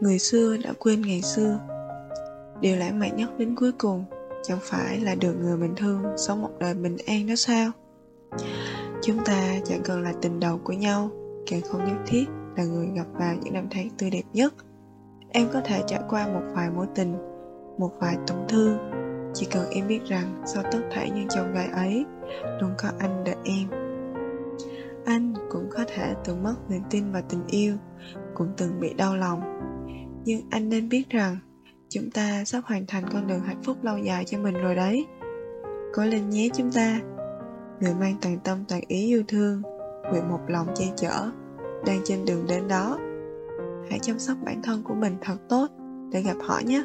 người xưa đã quên ngày xưa. Điều lãng mạn nhất đến cuối cùng chẳng phải là được người mình thương sống một đời bình an đó sao? Chúng ta chẳng cần là tình đầu của nhau, càng không nhất thiết là người gặp vào những năm tháng tươi đẹp nhất. Em có thể trải qua một vài mối tình, một vài tổn thương. Chỉ cần em biết rằng sau tất thảy những chông gai ấy, luôn có anh đợi em. Anh cũng có thể từng mất niềm tin vào tình yêu, cũng từng bị đau lòng nhưng anh nên biết rằng, chúng ta sắp hoàn thành con đường hạnh phúc lâu dài cho mình rồi đấy. Cố lên nhé chúng ta. Người mang toàn tâm, toàn ý yêu thương, nguyện một lòng che chở, đang trên đường đến đó. Hãy chăm sóc bản thân của mình thật tốt để gặp họ nhé.